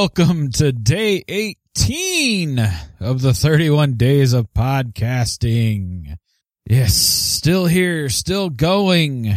Welcome to day 18 of the 31 days of podcasting. Yes, still here, still going.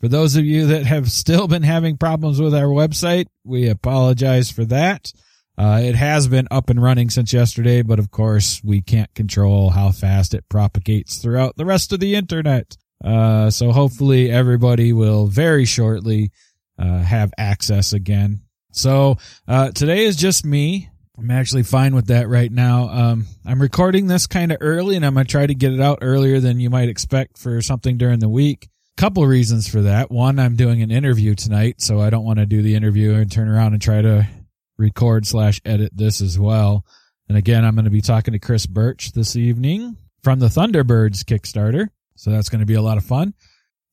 For those of you that have still been having problems with our website, we apologize for that. Uh, it has been up and running since yesterday, but of course we can't control how fast it propagates throughout the rest of the internet. Uh, so hopefully everybody will very shortly, uh, have access again. So, uh, today is just me. I'm actually fine with that right now. Um, I'm recording this kind of early and I'm to try to get it out earlier than you might expect for something during the week. Couple reasons for that. One, I'm doing an interview tonight, so I don't want to do the interview and turn around and try to record slash edit this as well. And again, I'm going to be talking to Chris Birch this evening from the Thunderbirds Kickstarter. So that's going to be a lot of fun.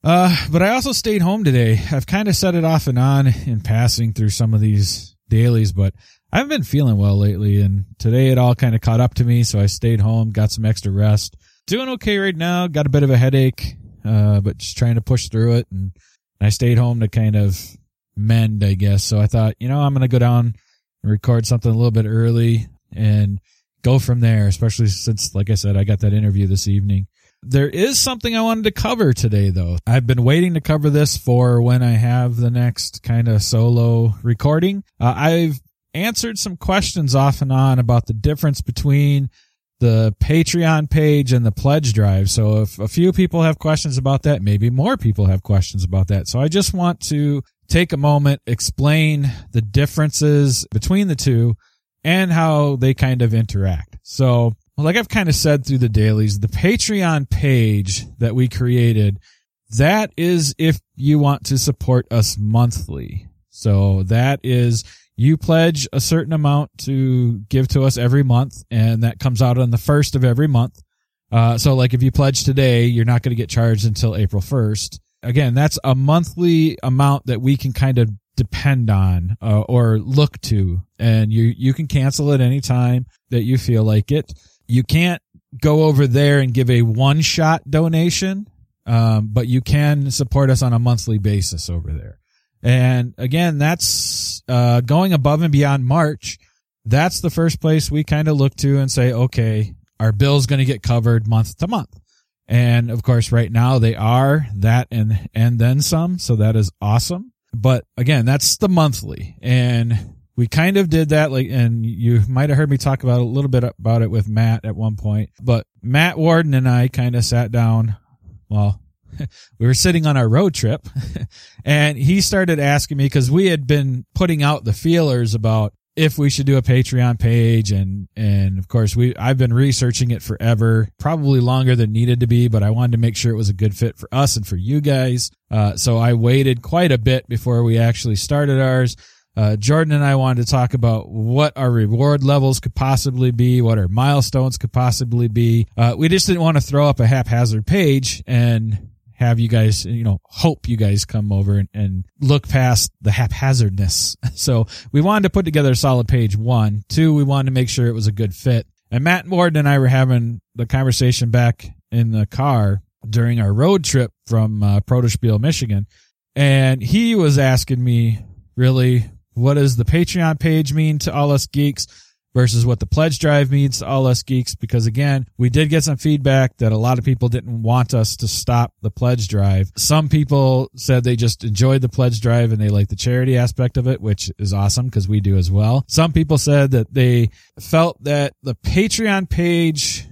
Uh, but I also stayed home today. I've kind of set it off and on in passing through some of these dailies, but I haven't been feeling well lately. And today it all kind of caught up to me. So I stayed home, got some extra rest. Doing okay right now. Got a bit of a headache, uh, but just trying to push through it. And I stayed home to kind of mend, I guess. So I thought, you know, I'm going to go down and record something a little bit early and go from there, especially since, like I said, I got that interview this evening. There is something I wanted to cover today though. I've been waiting to cover this for when I have the next kind of solo recording. Uh, I've answered some questions off and on about the difference between the Patreon page and the pledge drive. So if a few people have questions about that, maybe more people have questions about that. So I just want to take a moment, explain the differences between the two and how they kind of interact. So well, like I've kind of said through the dailies, the Patreon page that we created, that is if you want to support us monthly. So that is you pledge a certain amount to give to us every month and that comes out on the first of every month. Uh, so like if you pledge today, you're not going to get charged until April 1st. Again, that's a monthly amount that we can kind of depend on uh, or look to and you you can cancel at any time that you feel like it you can't go over there and give a one shot donation, um, but you can support us on a monthly basis over there. And again, that's uh, going above and beyond March. That's the first place we kind of look to and say, okay, our bill's going to get covered month to month. And of course, right now they are that and, and then some. So that is awesome. But again, that's the monthly and we kind of did that like and you might have heard me talk about a little bit about it with Matt at one point but Matt Warden and I kind of sat down well we were sitting on our road trip and he started asking me cuz we had been putting out the feelers about if we should do a Patreon page and and of course we I've been researching it forever, probably longer than needed to be, but I wanted to make sure it was a good fit for us and for you guys. Uh, so I waited quite a bit before we actually started ours. Uh, Jordan and I wanted to talk about what our reward levels could possibly be, what our milestones could possibly be. Uh, we just didn't want to throw up a haphazard page and have you guys, you know, hope you guys come over and, and look past the haphazardness. So we wanted to put together a solid page. One, two, we wanted to make sure it was a good fit. And Matt Warden and I were having the conversation back in the car during our road trip from uh, Protospiel, Michigan. And he was asking me really what does the Patreon page mean to all us geeks versus what the pledge drive means to all us geeks? Because again, we did get some feedback that a lot of people didn't want us to stop the pledge drive. Some people said they just enjoyed the pledge drive and they like the charity aspect of it, which is awesome because we do as well. Some people said that they felt that the Patreon page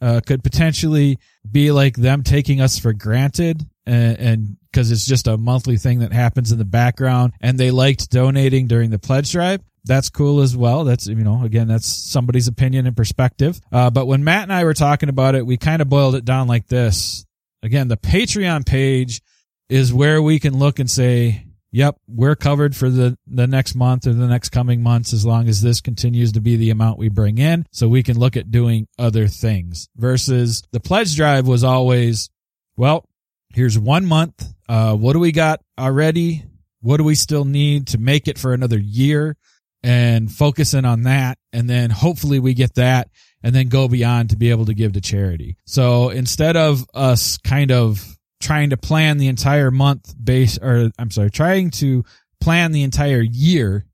uh, could potentially be like them taking us for granted and because it's just a monthly thing that happens in the background and they liked donating during the pledge drive. That's cool as well. That's you know again that's somebody's opinion and perspective. Uh, but when matt and i were talking about it we kind of boiled it down like this. Again the patreon page is where we can look and say yep we're covered for the the next month or the next coming months as long as this continues to be the amount we bring in. So we can look at doing other things versus the pledge drive was always well here's one month. Uh, what do we got already? What do we still need to make it for another year and focusing on that? And then hopefully we get that and then go beyond to be able to give to charity. So instead of us kind of trying to plan the entire month base or I'm sorry, trying to plan the entire year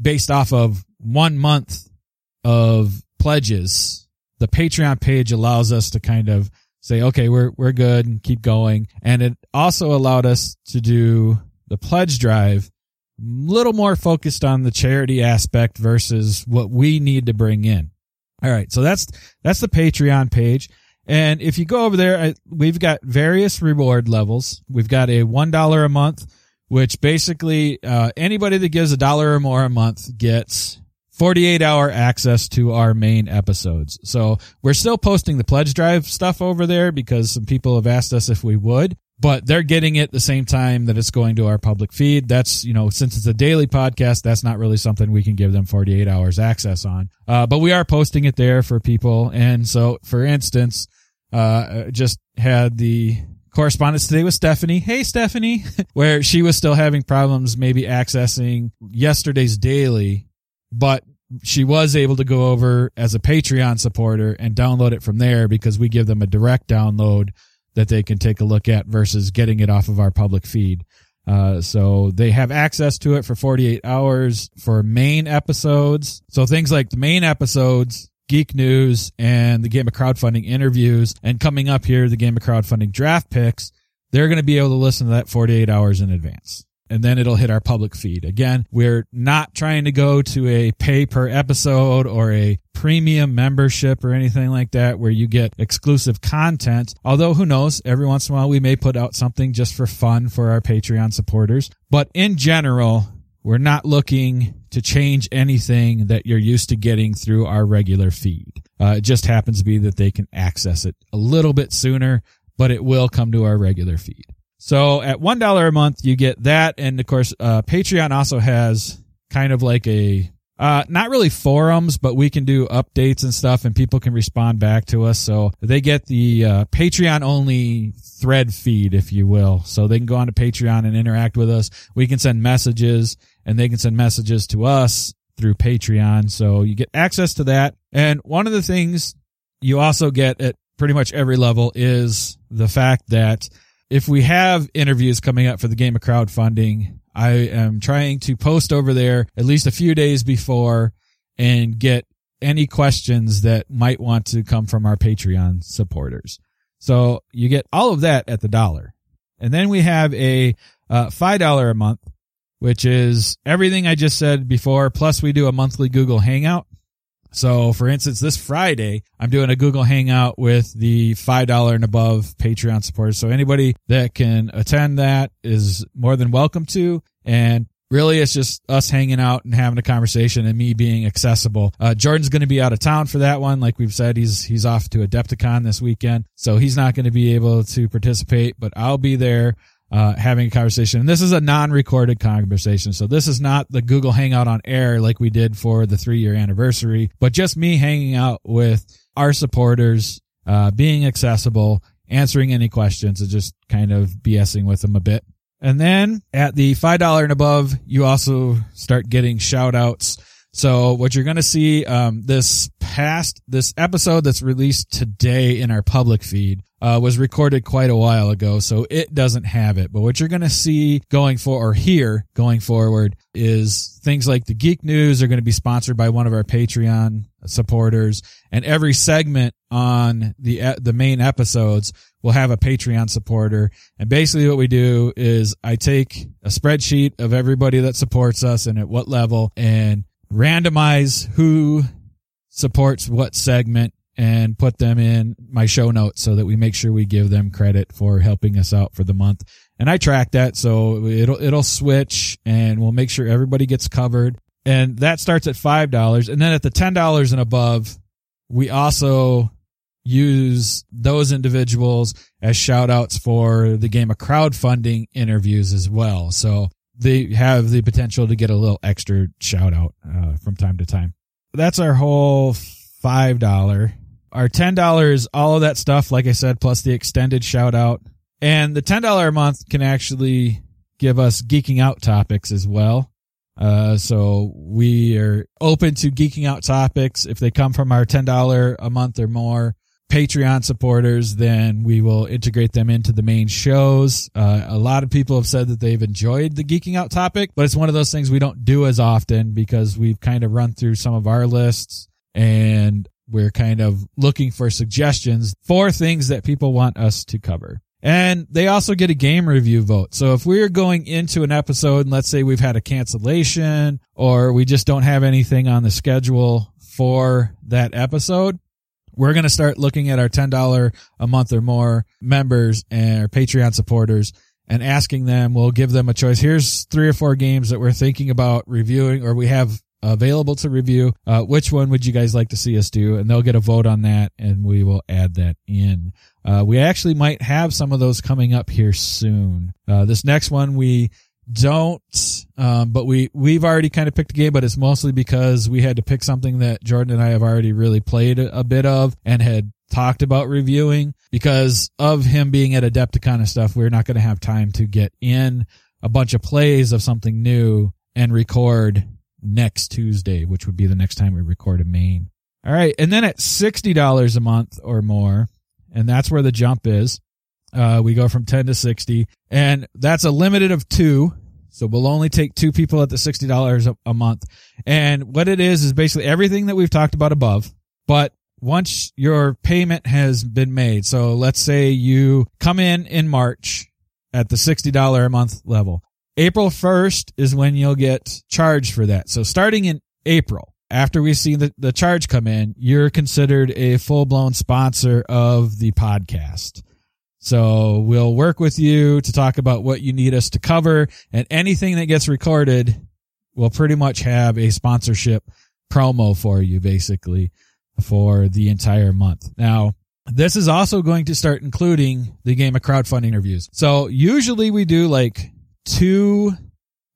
based off of one month of pledges. The Patreon page allows us to kind of say, okay, we're, we're good and keep going. And it also allowed us to do the pledge drive a little more focused on the charity aspect versus what we need to bring in. All right. So that's, that's the Patreon page. And if you go over there, I, we've got various reward levels. We've got a $1 a month, which basically, uh, anybody that gives a dollar or more a month gets 48 hour access to our main episodes. So we're still posting the pledge drive stuff over there because some people have asked us if we would, but they're getting it the same time that it's going to our public feed. That's, you know, since it's a daily podcast, that's not really something we can give them 48 hours access on. Uh, but we are posting it there for people. And so, for instance, uh, just had the correspondence today with Stephanie. Hey, Stephanie, where she was still having problems maybe accessing yesterday's daily, but she was able to go over as a Patreon supporter and download it from there because we give them a direct download that they can take a look at versus getting it off of our public feed. Uh, so they have access to it for 48 hours for main episodes. So things like the main episodes Geek News and the Game of Crowdfunding interviews, and coming up here, the Game of Crowdfunding draft picks, they're going to be able to listen to that 48 hours in advance. And then it'll hit our public feed. Again, we're not trying to go to a pay per episode or a premium membership or anything like that where you get exclusive content. Although who knows, every once in a while we may put out something just for fun for our Patreon supporters. But in general, we're not looking to change anything that you're used to getting through our regular feed. Uh, it just happens to be that they can access it a little bit sooner, but it will come to our regular feed. So at $1 a month, you get that. And of course, uh, Patreon also has kind of like a, uh, not really forums, but we can do updates and stuff and people can respond back to us. So they get the, uh, Patreon only thread feed, if you will. So they can go on to Patreon and interact with us. We can send messages and they can send messages to us through Patreon. So you get access to that. And one of the things you also get at pretty much every level is the fact that if we have interviews coming up for the game of crowdfunding, I am trying to post over there at least a few days before and get any questions that might want to come from our Patreon supporters. So you get all of that at the dollar. And then we have a uh, $5 a month which is everything I just said before. Plus we do a monthly Google Hangout. So for instance, this Friday, I'm doing a Google Hangout with the $5 and above Patreon supporters. So anybody that can attend that is more than welcome to. And really it's just us hanging out and having a conversation and me being accessible. Uh, Jordan's going to be out of town for that one. Like we've said, he's, he's off to Adepticon this weekend. So he's not going to be able to participate, but I'll be there uh, having a conversation. And this is a non-recorded conversation. So this is not the Google Hangout on air like we did for the three year anniversary, but just me hanging out with our supporters, uh, being accessible, answering any questions and just kind of BSing with them a bit. And then at the $5 and above, you also start getting shout outs. So what you're going to see, um, this past, this episode that's released today in our public feed, uh, was recorded quite a while ago, so it doesn't have it. But what you're going to see going for or hear going forward is things like the Geek News are going to be sponsored by one of our Patreon supporters, and every segment on the the main episodes will have a Patreon supporter. And basically, what we do is I take a spreadsheet of everybody that supports us and at what level, and randomize who supports what segment and put them in my show notes so that we make sure we give them credit for helping us out for the month. And I track that so it'll it'll switch and we'll make sure everybody gets covered. And that starts at five dollars. And then at the ten dollars and above, we also use those individuals as shout outs for the game of crowdfunding interviews as well. So they have the potential to get a little extra shout out uh, from time to time. That's our whole five dollar our $10 is all of that stuff, like I said, plus the extended shout out. And the $10 a month can actually give us geeking out topics as well. Uh, so we are open to geeking out topics if they come from our $10 a month or more Patreon supporters, then we will integrate them into the main shows. Uh, a lot of people have said that they've enjoyed the geeking out topic, but it's one of those things we don't do as often because we've kind of run through some of our lists and we're kind of looking for suggestions for things that people want us to cover. And they also get a game review vote. So if we're going into an episode and let's say we've had a cancellation or we just don't have anything on the schedule for that episode, we're going to start looking at our $10 a month or more members and our Patreon supporters and asking them, we'll give them a choice. Here's three or four games that we're thinking about reviewing or we have available to review. Uh, which one would you guys like to see us do? And they'll get a vote on that and we will add that in. Uh, we actually might have some of those coming up here soon. Uh, this next one we don't, um, but we, we've already kind of picked a game, but it's mostly because we had to pick something that Jordan and I have already really played a, a bit of and had talked about reviewing because of him being at Adepticon and stuff. We're not going to have time to get in a bunch of plays of something new and record next Tuesday, which would be the next time we record a main. All right. And then at $60 a month or more, and that's where the jump is. Uh, we go from 10 to 60 and that's a limited of two. So we'll only take two people at the $60 a, a month. And what it is, is basically everything that we've talked about above, but once your payment has been made. So let's say you come in in March at the $60 a month level. April 1st is when you'll get charged for that. So starting in April, after we see the, the charge come in, you're considered a full blown sponsor of the podcast. So we'll work with you to talk about what you need us to cover and anything that gets recorded will pretty much have a sponsorship promo for you basically for the entire month. Now, this is also going to start including the game of crowdfunding interviews. So usually we do like two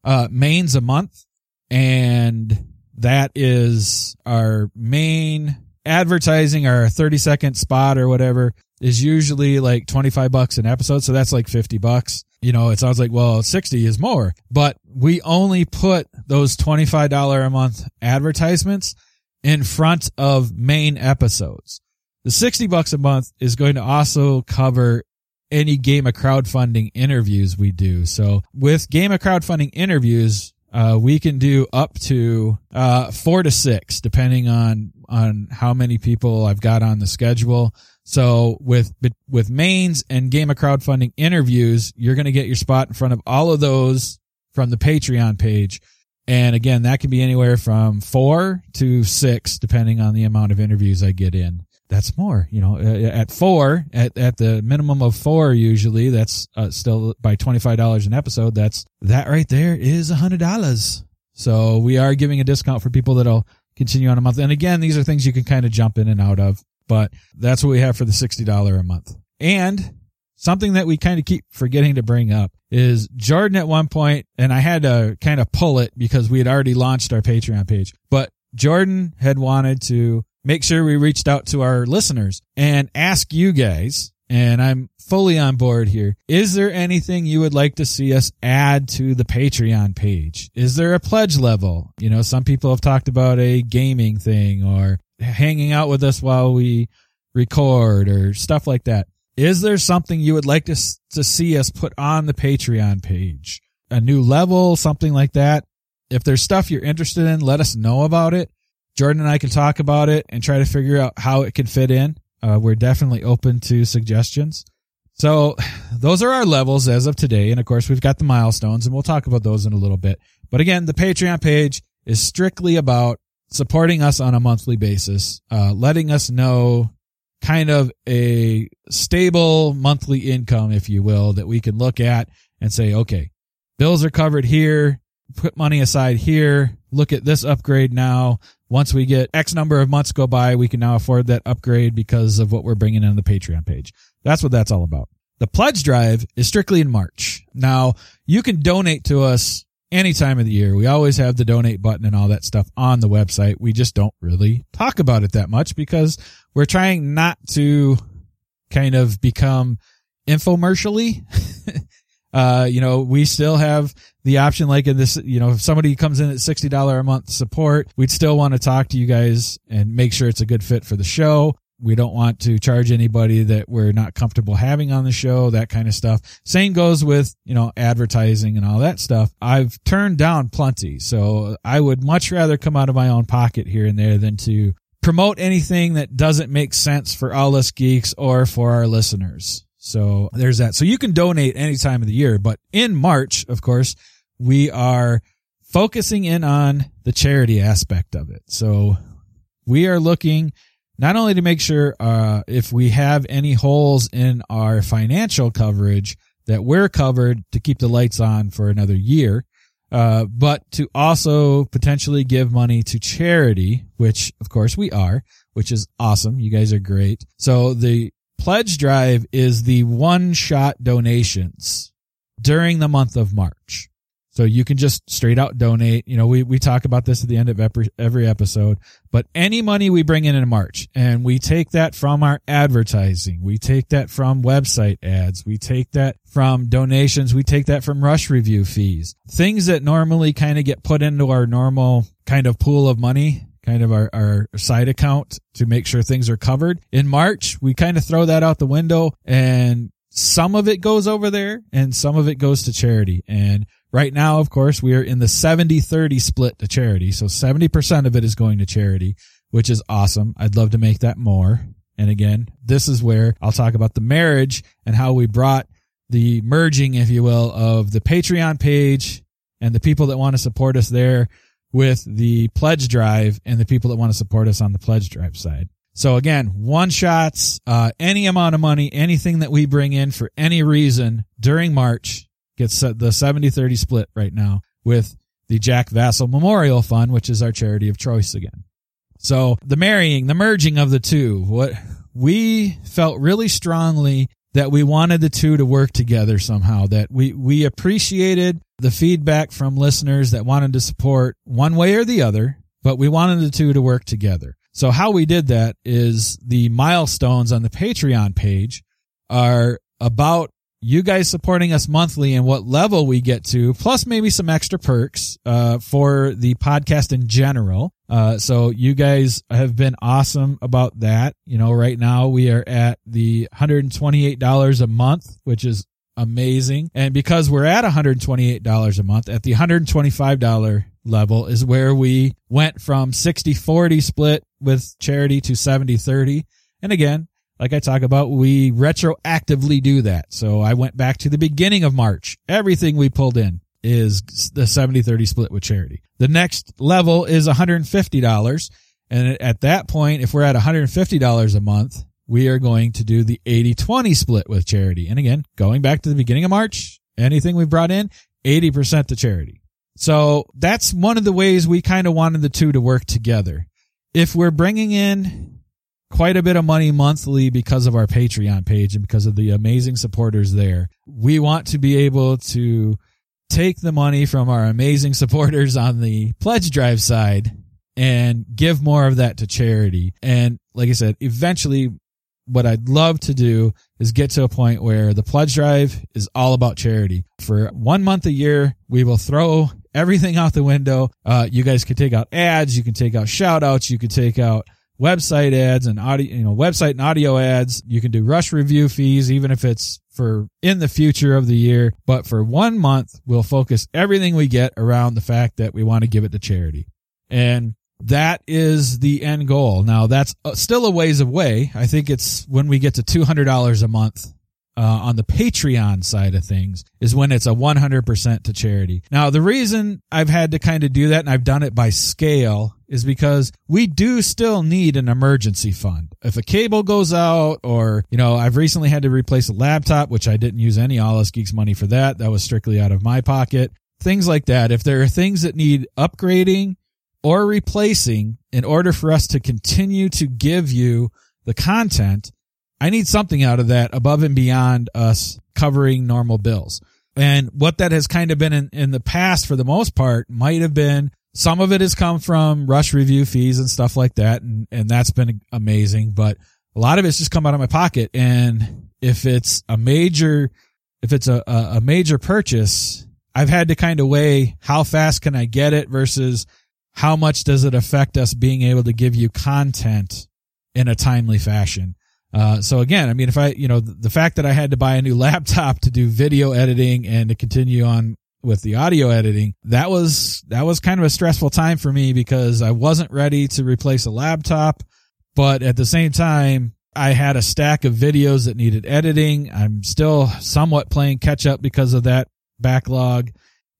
uh, mains a month, and that is our main advertising, our 30 second spot or whatever is usually like 25 bucks an episode. So that's like 50 bucks. You know, it sounds like, well, 60 is more, but we only put those $25 a month advertisements in front of main episodes. The 60 bucks a month is going to also cover any game of crowdfunding interviews we do. So with game of crowdfunding interviews, uh, we can do up to uh, four to six, depending on on how many people I've got on the schedule. So with with mains and game of crowdfunding interviews, you're going to get your spot in front of all of those from the Patreon page. And again, that can be anywhere from four to six, depending on the amount of interviews I get in that's more, you know, at four, at, at the minimum of four, usually that's uh, still by $25 an episode. That's that right there is a hundred dollars. So we are giving a discount for people that'll continue on a month. And again, these are things you can kind of jump in and out of, but that's what we have for the $60 a month. And something that we kind of keep forgetting to bring up is Jordan at one point, and I had to kind of pull it because we had already launched our Patreon page, but Jordan had wanted to make sure we reached out to our listeners and ask you guys, and I'm fully on board here. Is there anything you would like to see us add to the Patreon page? Is there a pledge level? You know, some people have talked about a gaming thing or hanging out with us while we record or stuff like that. Is there something you would like to, to see us put on the Patreon page? A new level, something like that? If there's stuff you're interested in, let us know about it. Jordan and I can talk about it and try to figure out how it can fit in. Uh, we're definitely open to suggestions. So those are our levels as of today. And of course, we've got the milestones and we'll talk about those in a little bit. But again, the Patreon page is strictly about supporting us on a monthly basis, uh, letting us know kind of a stable monthly income, if you will, that we can look at and say, okay, bills are covered here, put money aside here, look at this upgrade now once we get X number of months go by, we can now afford that upgrade because of what we're bringing in the Patreon page. That's what that's all about. The pledge drive is strictly in March. Now you can donate to us any time of the year. We always have the donate button and all that stuff on the website. We just don't really talk about it that much because we're trying not to kind of become infomercially. uh, you know, we still have the option like in this, you know, if somebody comes in at $60 a month support, we'd still want to talk to you guys and make sure it's a good fit for the show. We don't want to charge anybody that we're not comfortable having on the show, that kind of stuff. Same goes with, you know, advertising and all that stuff. I've turned down plenty. So I would much rather come out of my own pocket here and there than to promote anything that doesn't make sense for all us geeks or for our listeners. So there's that. So you can donate any time of the year, but in March, of course, we are focusing in on the charity aspect of it. So we are looking not only to make sure uh, if we have any holes in our financial coverage that we're covered to keep the lights on for another year, uh, but to also potentially give money to charity, which of course we are, which is awesome. You guys are great. So the pledge drive is the one shot donations during the month of March. So you can just straight out donate. You know, we, we talk about this at the end of every, every episode, but any money we bring in in March and we take that from our advertising. We take that from website ads. We take that from donations. We take that from rush review fees. Things that normally kind of get put into our normal kind of pool of money kind of our, our side account to make sure things are covered. In March, we kind of throw that out the window and some of it goes over there and some of it goes to charity. And Right now, of course, we are in the 70-30 split to charity. So 70% of it is going to charity, which is awesome. I'd love to make that more. And again, this is where I'll talk about the marriage and how we brought the merging, if you will, of the Patreon page and the people that want to support us there with the pledge drive and the people that want to support us on the pledge drive side. So again, one shots, uh, any amount of money, anything that we bring in for any reason during March gets the 70-30 split right now with the Jack Vasel Memorial Fund, which is our charity of choice again. So the marrying, the merging of the two, what we felt really strongly that we wanted the two to work together somehow, that we, we appreciated the feedback from listeners that wanted to support one way or the other, but we wanted the two to work together. So how we did that is the milestones on the Patreon page are about you guys supporting us monthly and what level we get to, plus maybe some extra perks uh, for the podcast in general. Uh, so you guys have been awesome about that. You know, right now we are at the $128 a month, which is amazing. And because we're at $128 a month, at the $125 level is where we went from 60-40 split with charity to 70-30. And again, like I talk about, we retroactively do that. So I went back to the beginning of March. Everything we pulled in is the 70-30 split with charity. The next level is $150. And at that point, if we're at $150 a month, we are going to do the 80-20 split with charity. And again, going back to the beginning of March, anything we brought in, 80% to charity. So that's one of the ways we kind of wanted the two to work together. If we're bringing in quite a bit of money monthly because of our Patreon page and because of the amazing supporters there. We want to be able to take the money from our amazing supporters on the pledge drive side and give more of that to charity. And like I said, eventually what I'd love to do is get to a point where the pledge drive is all about charity. For one month a year, we will throw everything out the window. Uh, you guys can take out ads. You can take out shout outs. You can take out website ads and audio, you know, website and audio ads. You can do rush review fees, even if it's for in the future of the year. But for one month, we'll focus everything we get around the fact that we want to give it to charity. And that is the end goal. Now that's uh, still a ways away. I think it's when we get to $200 a month uh, on the Patreon side of things is when it's a 100% to charity. Now, the reason I've had to kind of do that and I've done it by scale is because we do still need an emergency fund. If a cable goes out or, you know, I've recently had to replace a laptop, which I didn't use any All Geeks money for that. That was strictly out of my pocket. Things like that. If there are things that need upgrading or replacing in order for us to continue to give you the content, I need something out of that above and beyond us covering normal bills. And what that has kind of been in, in the past for the most part might have been some of it has come from rush review fees and stuff like that. And, and that's been amazing, but a lot of it's just come out of my pocket. And if it's a major, if it's a, a major purchase, I've had to kind of weigh how fast can I get it versus how much does it affect us being able to give you content in a timely fashion. Uh, so again, I mean, if I, you know, the, the fact that I had to buy a new laptop to do video editing and to continue on with the audio editing, that was, that was kind of a stressful time for me because I wasn't ready to replace a laptop. But at the same time, I had a stack of videos that needed editing. I'm still somewhat playing catch up because of that backlog.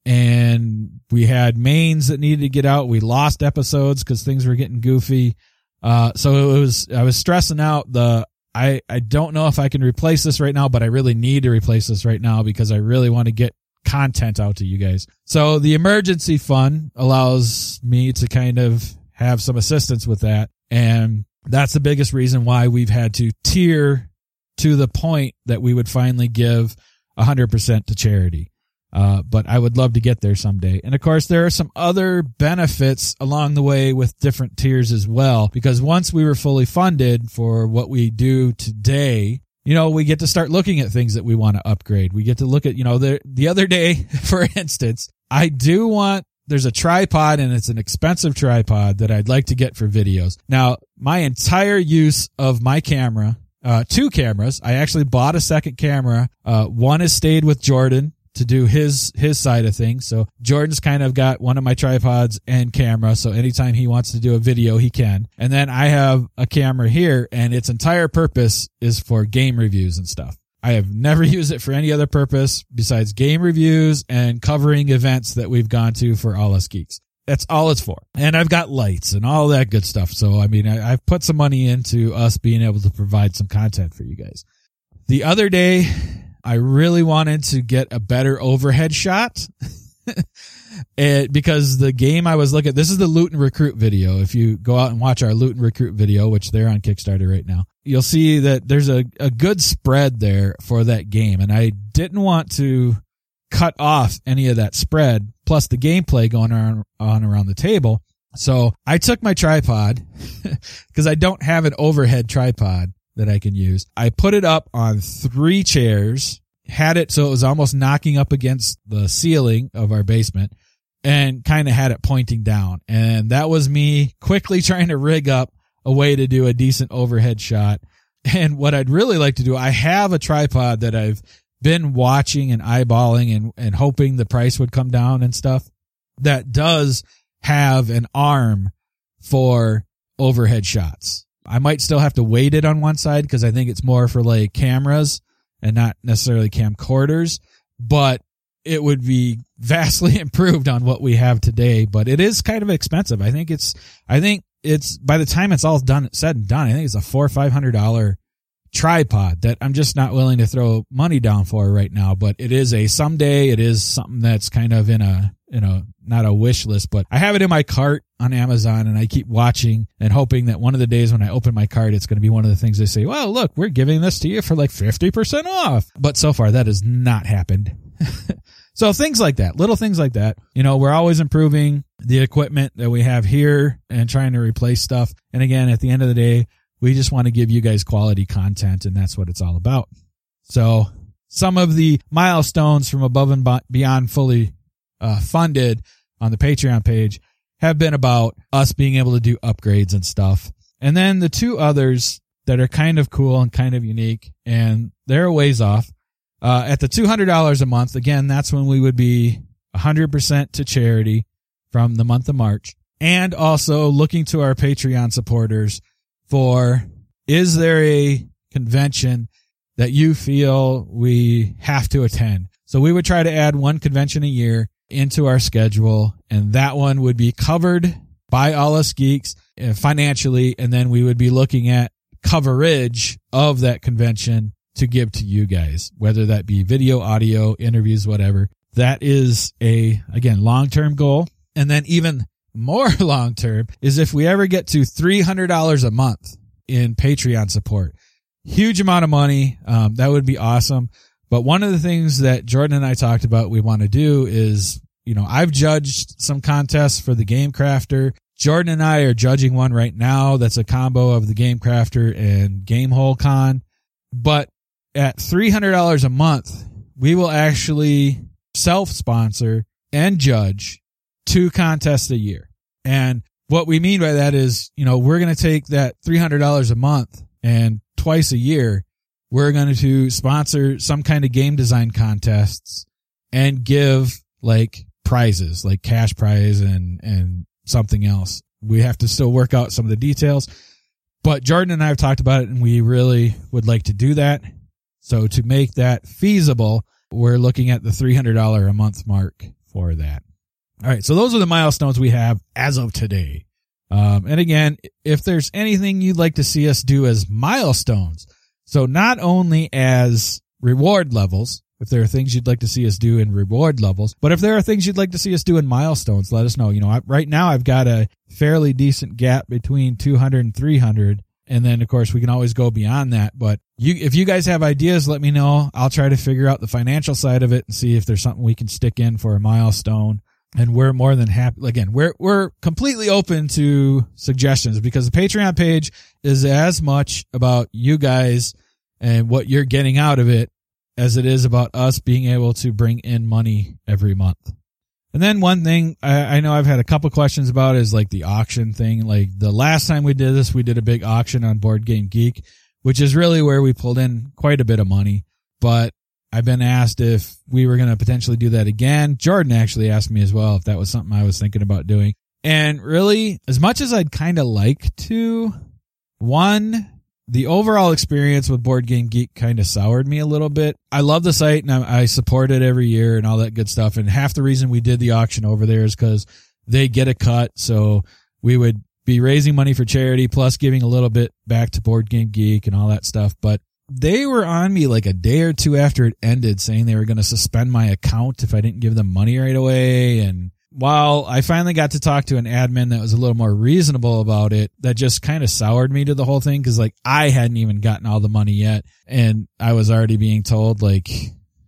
And we had mains that needed to get out. We lost episodes because things were getting goofy. Uh, so it was, I was stressing out the, I, I don't know if I can replace this right now, but I really need to replace this right now because I really want to get content out to you guys. So the emergency fund allows me to kind of have some assistance with that. And that's the biggest reason why we've had to tier to the point that we would finally give 100% to charity. Uh, but I would love to get there someday. And of course, there are some other benefits along the way with different tiers as well, because once we were fully funded for what we do today, you know, we get to start looking at things that we want to upgrade. We get to look at, you know, the, the other day, for instance, I do want there's a tripod and it's an expensive tripod that I'd like to get for videos. Now, my entire use of my camera, uh, two cameras, I actually bought a second camera. Uh, one has stayed with Jordan to do his his side of things. So Jordan's kind of got one of my tripods and camera. So anytime he wants to do a video, he can. And then I have a camera here, and its entire purpose is for game reviews and stuff. I have never used it for any other purpose besides game reviews and covering events that we've gone to for all us geeks. That's all it's for. And I've got lights and all that good stuff. So, I mean, I, have put some money into us being able to provide some content for you guys. The other day, I really wanted to get a better overhead shot. it, because the game I was looking at, this is the loot and recruit video. If you go out and watch our loot and recruit video, which they're on Kickstarter right now, you'll see that there's a, a good spread there for that game. And I didn't want to cut off any of that spread plus the gameplay going on, on around the table. So I took my tripod because I don't have an overhead tripod that I can use. I put it up on three chairs, had it so it was almost knocking up against the ceiling of our basement and kind of had it pointing down. And that was me quickly trying to rig up a way to do a decent overhead shot. And what I'd really like to do, I have a tripod that I've been watching and eyeballing and, and hoping the price would come down and stuff that does have an arm for overhead shots. I might still have to weight it on one side because I think it's more for like cameras and not necessarily camcorders, but it would be vastly improved on what we have today. But it is kind of expensive. I think it's, I think it's by the time it's all done, said and done, I think it's a four or five hundred dollar tripod that I'm just not willing to throw money down for right now. But it is a someday. It is something that's kind of in a you know not a wish list, but I have it in my cart on Amazon and I keep watching and hoping that one of the days when I open my cart, it's going to be one of the things they say, well, look, we're giving this to you for like 50% off. But so far that has not happened. so things like that, little things like that, you know, we're always improving the equipment that we have here and trying to replace stuff. And again, at the end of the day, we just want to give you guys quality content and that's what it's all about. So some of the milestones from above and beyond fully uh, funded on the Patreon page have been about us being able to do upgrades and stuff. And then the two others that are kind of cool and kind of unique and they're a ways off. Uh, at the $200 a month, again, that's when we would be 100% to charity from the month of March and also looking to our Patreon supporters for is there a convention that you feel we have to attend? So we would try to add one convention a year into our schedule and that one would be covered by all us geeks uh, financially. And then we would be looking at coverage of that convention to give to you guys, whether that be video, audio, interviews, whatever. That is a, again, long-term goal. And then even more long term is if we ever get to $300 a month in Patreon support. Huge amount of money. Um, that would be awesome. But one of the things that Jordan and I talked about we want to do is, you know, I've judged some contests for the Game Crafter. Jordan and I are judging one right now that's a combo of the Game Crafter and Gamehole Con. But at $300 a month, we will actually self sponsor and judge two contests a year. And what we mean by that is, you know, we're going to take that $300 a month and twice a year, we're going to sponsor some kind of game design contests and give like prizes, like cash prize and, and something else. We have to still work out some of the details, but Jordan and I have talked about it and we really would like to do that. So to make that feasible, we're looking at the $300 a month mark for that. All right. So those are the milestones we have as of today. Um, and again, if there's anything you'd like to see us do as milestones, so not only as reward levels, if there are things you'd like to see us do in reward levels, but if there are things you'd like to see us do in milestones, let us know. You know, I, right now I've got a fairly decent gap between 200 and 300. And then of course we can always go beyond that. But you, if you guys have ideas, let me know. I'll try to figure out the financial side of it and see if there's something we can stick in for a milestone and we're more than happy again we're we're completely open to suggestions because the patreon page is as much about you guys and what you're getting out of it as it is about us being able to bring in money every month. And then one thing I, I know i've had a couple questions about is like the auction thing. Like the last time we did this we did a big auction on board game geek which is really where we pulled in quite a bit of money. But I've been asked if we were going to potentially do that again. Jordan actually asked me as well if that was something I was thinking about doing. And really, as much as I'd kind of like to, one, the overall experience with Board Game Geek kind of soured me a little bit. I love the site and I, support it every year and all that good stuff. And half the reason we did the auction over there is because they get a cut. So we would be raising money for charity plus giving a little bit back to Board Game Geek and all that stuff. But they were on me like a day or two after it ended saying they were going to suspend my account if I didn't give them money right away. And while I finally got to talk to an admin that was a little more reasonable about it, that just kind of soured me to the whole thing. Cause like I hadn't even gotten all the money yet. And I was already being told like,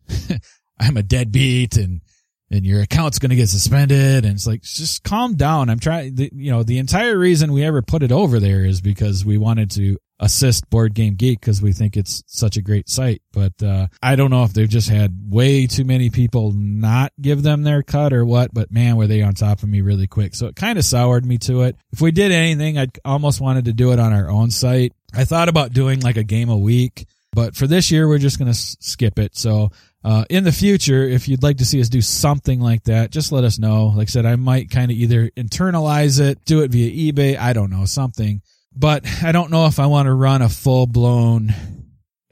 I'm a deadbeat and, and your account's going to get suspended. And it's like, just calm down. I'm trying, you know, the entire reason we ever put it over there is because we wanted to assist Board Game Geek because we think it's such a great site. But uh, I don't know if they've just had way too many people not give them their cut or what. But man, were they on top of me really quick. So it kind of soured me to it. If we did anything, I almost wanted to do it on our own site. I thought about doing like a game a week, but for this year, we're just going to s- skip it. So uh, in the future, if you'd like to see us do something like that, just let us know. Like I said, I might kind of either internalize it, do it via eBay. I don't know, something but I don't know if I want to run a full blown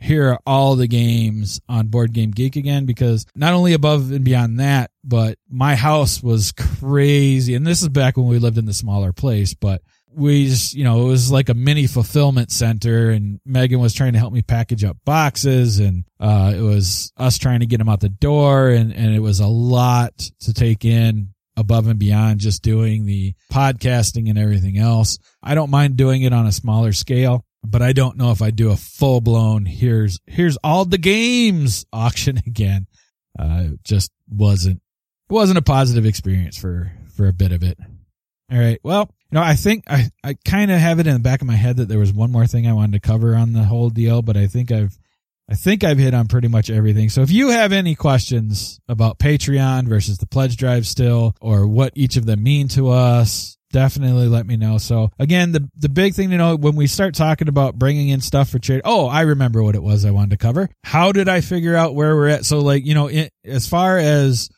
here are all the games on Board Game Geek again because not only above and beyond that, but my house was crazy. And this is back when we lived in the smaller place, but we just, you know, it was like a mini fulfillment center and Megan was trying to help me package up boxes and, uh, it was us trying to get them out the door and, and it was a lot to take in above and beyond just doing the podcasting and everything else. I don't mind doing it on a smaller scale, but I don't know if I do a full blown here's here's all the games auction again. Uh, it just wasn't it wasn't a positive experience for for a bit of it. All right. Well, you know, I think I I kind of have it in the back of my head that there was one more thing I wanted to cover on the whole deal, but I think I've I think I've hit on pretty much everything. So if you have any questions about Patreon versus the pledge drive still, or what each of them mean to us, definitely let me know. So again, the, the big thing to know when we start talking about bringing in stuff for charity. Oh, I remember what it was I wanted to cover. How did I figure out where we're at? So like, you know, it, as far as,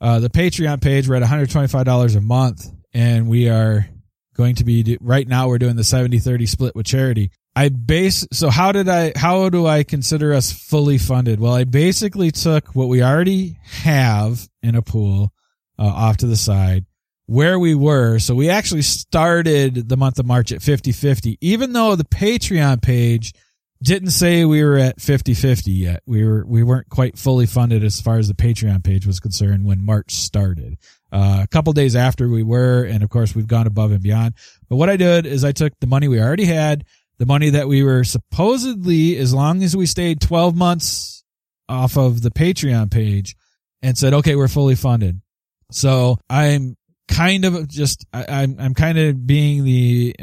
uh, the Patreon page, we're at $125 a month and we are going to be, right now we're doing the 70 30 split with charity. I base so how did I how do I consider us fully funded? Well, I basically took what we already have in a pool uh, off to the side where we were. So we actually started the month of March at 50-50 even though the Patreon page didn't say we were at 50-50 yet. We were we weren't quite fully funded as far as the Patreon page was concerned when March started. Uh, a couple days after we were, and of course we've gone above and beyond. But what I did is I took the money we already had the money that we were supposedly, as long as we stayed 12 months off of the Patreon page and said, okay, we're fully funded. So I'm kind of just, I, I'm, I'm kind of being the,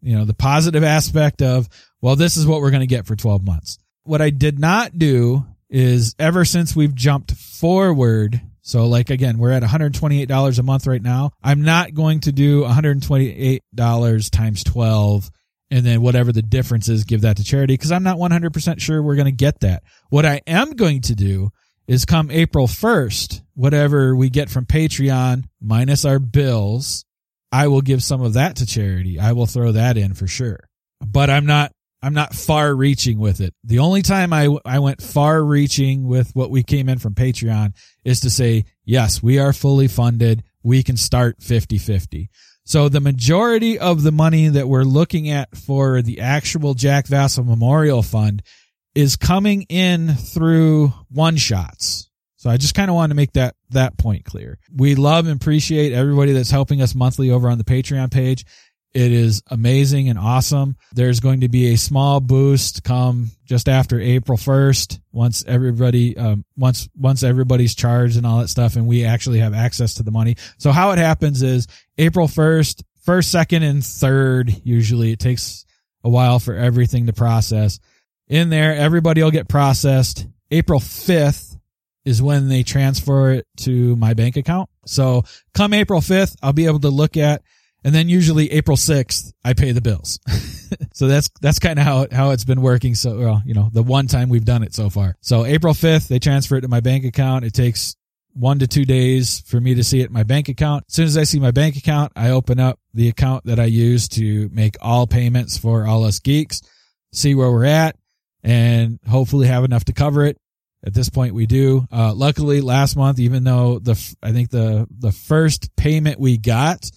you know, the positive aspect of, well, this is what we're going to get for 12 months. What I did not do is ever since we've jumped forward So like again, we're at $128 a month right now. I'm not going to do $128 times 12 and then whatever the difference is, give that to charity because I'm not 100% sure we're going to get that. What I am going to do is come April 1st, whatever we get from Patreon minus our bills, I will give some of that to charity. I will throw that in for sure. But I'm not I'm not far reaching with it. The only time I I went far reaching with what we came in from Patreon is to say, yes, we are fully funded. We can start 50-50. So the majority of the money that we're looking at for the actual Jack Vasel Memorial Fund is coming in through one shots. So I just kind of wanted to make that, that point clear. We love and appreciate everybody that's helping us monthly over on the Patreon page. It is amazing and awesome. There's going to be a small boost come just after April 1st once everybody, um, once, once everybody's charged and all that stuff and we actually have access to the money. So how it happens is April 1st, first, second, and third, usually it takes a while for everything to process in there. Everybody will get processed. April 5th is when they transfer it to my bank account. So come April 5th, I'll be able to look at, and then usually April 6th, I pay the bills. so that's, that's kind of how, how it's been working. So, well, you know, the one time we've done it so far. So April 5th, they transfer it to my bank account. It takes one to two days for me to see it in my bank account. As soon as I see my bank account, I open up the account that I use to make all payments for all us geeks, see where we're at and hopefully have enough to cover it. At this point, we do. Uh, luckily, last month, even though the I think the the first payment we got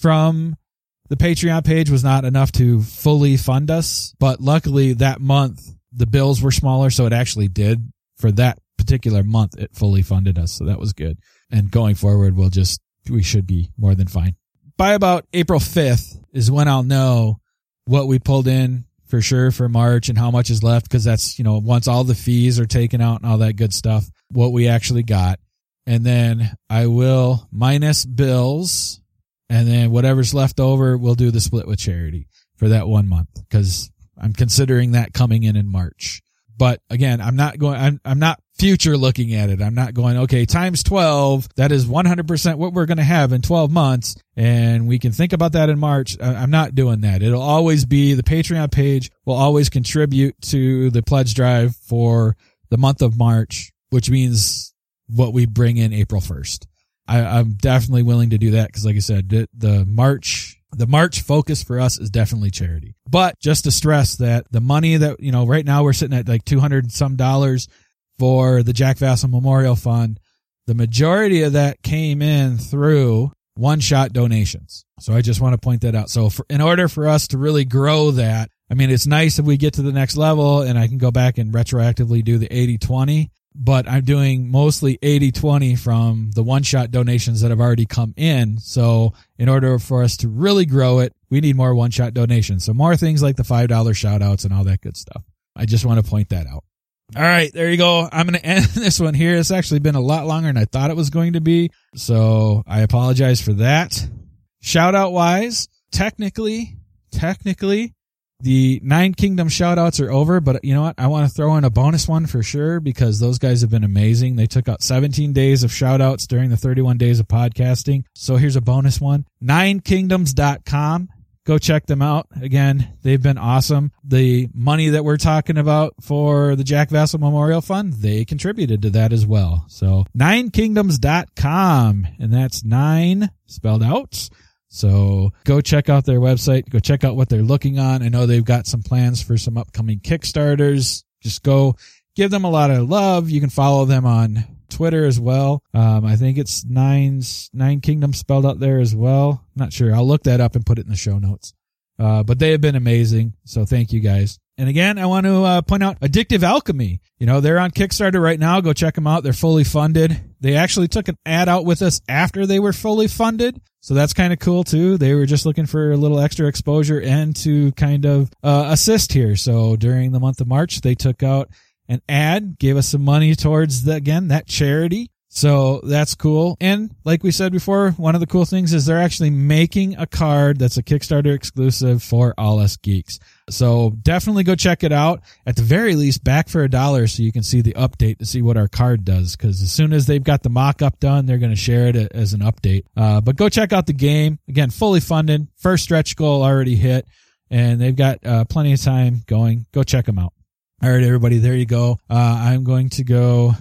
from the Patreon page was not enough to fully fund us, but luckily that month the bills were smaller, so it actually did for that particular month. It fully funded us, so that was good. And going forward, we'll just we should be more than fine. By about April fifth is when I'll know what we pulled in for sure for March and how much is left because that's, you know, once all the fees are taken out and all that good stuff, what we actually got. And then I will minus bills and then whatever's left over, we'll do the split with charity for that one month because I'm considering that coming in in March. But again, I'm not going, I'm, I'm not future looking at it. I'm not going, okay, times 12, that is 100% what we're going to have in 12 months. And we can think about that in March. I'm not doing that. It'll always be the Patreon page will always contribute to the pledge drive for the month of March, which means what we bring in April 1st. I, am definitely willing to do that because like I said, the, the March the March focus for us is definitely charity. But just to stress that the money that, you know, right now we're sitting at like 200 some dollars for the Jack Vasel Memorial Fund. The majority of that came in through one shot donations. So I just want to point that out. So for, in order for us to really grow that, I mean, it's nice if we get to the next level and I can go back and retroactively do the 80 20 but I'm doing mostly 80 20 from the one shot donations that have already come in. So in order for us to really grow it, we need more one shot donations. So more things like the $5 shout outs and all that good stuff. I just want to point that out. All right, there you go. I'm going to end this one here. It's actually been a lot longer than I thought it was going to be. So I apologize for that. Shout out wise, technically, technically, the nine kingdom shoutouts are over, but you know what? I want to throw in a bonus one for sure because those guys have been amazing. They took out 17 days of shoutouts during the 31 days of podcasting. So here's a bonus one. Ninekingdoms.com. Go check them out. Again, they've been awesome. The money that we're talking about for the Jack Vasel Memorial Fund, they contributed to that as well. So ninekingdoms.com and that's nine spelled out so go check out their website. Go check out what they're looking on. I know they've got some plans for some upcoming Kickstarters. Just go give them a lot of love. You can follow them on Twitter as well. Um, I think it's nines, nine kingdoms spelled out there as well. Not sure. I'll look that up and put it in the show notes. Uh, but they have been amazing. So thank you guys. And again, I want to uh, point out Addictive Alchemy. You know, they're on Kickstarter right now. Go check them out. They're fully funded. They actually took an ad out with us after they were fully funded. So that's kind of cool too. They were just looking for a little extra exposure and to kind of uh, assist here. So during the month of March, they took out an ad, gave us some money towards the, again, that charity. So that's cool. And like we said before, one of the cool things is they're actually making a card that's a Kickstarter exclusive for all us geeks. So definitely go check it out. At the very least, back for a dollar so you can see the update to see what our card does. Cause as soon as they've got the mock up done, they're going to share it as an update. Uh, but go check out the game. Again, fully funded. First stretch goal already hit and they've got uh, plenty of time going. Go check them out. All right, everybody, there you go. Uh, I'm going to go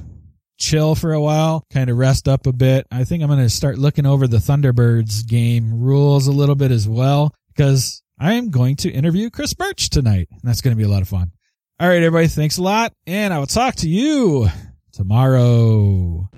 chill for a while, kind of rest up a bit. I think I'm going to start looking over the Thunderbirds game rules a little bit as well because I am going to interview Chris Birch tonight. And that's going to be a lot of fun. All right, everybody. Thanks a lot. And I will talk to you tomorrow.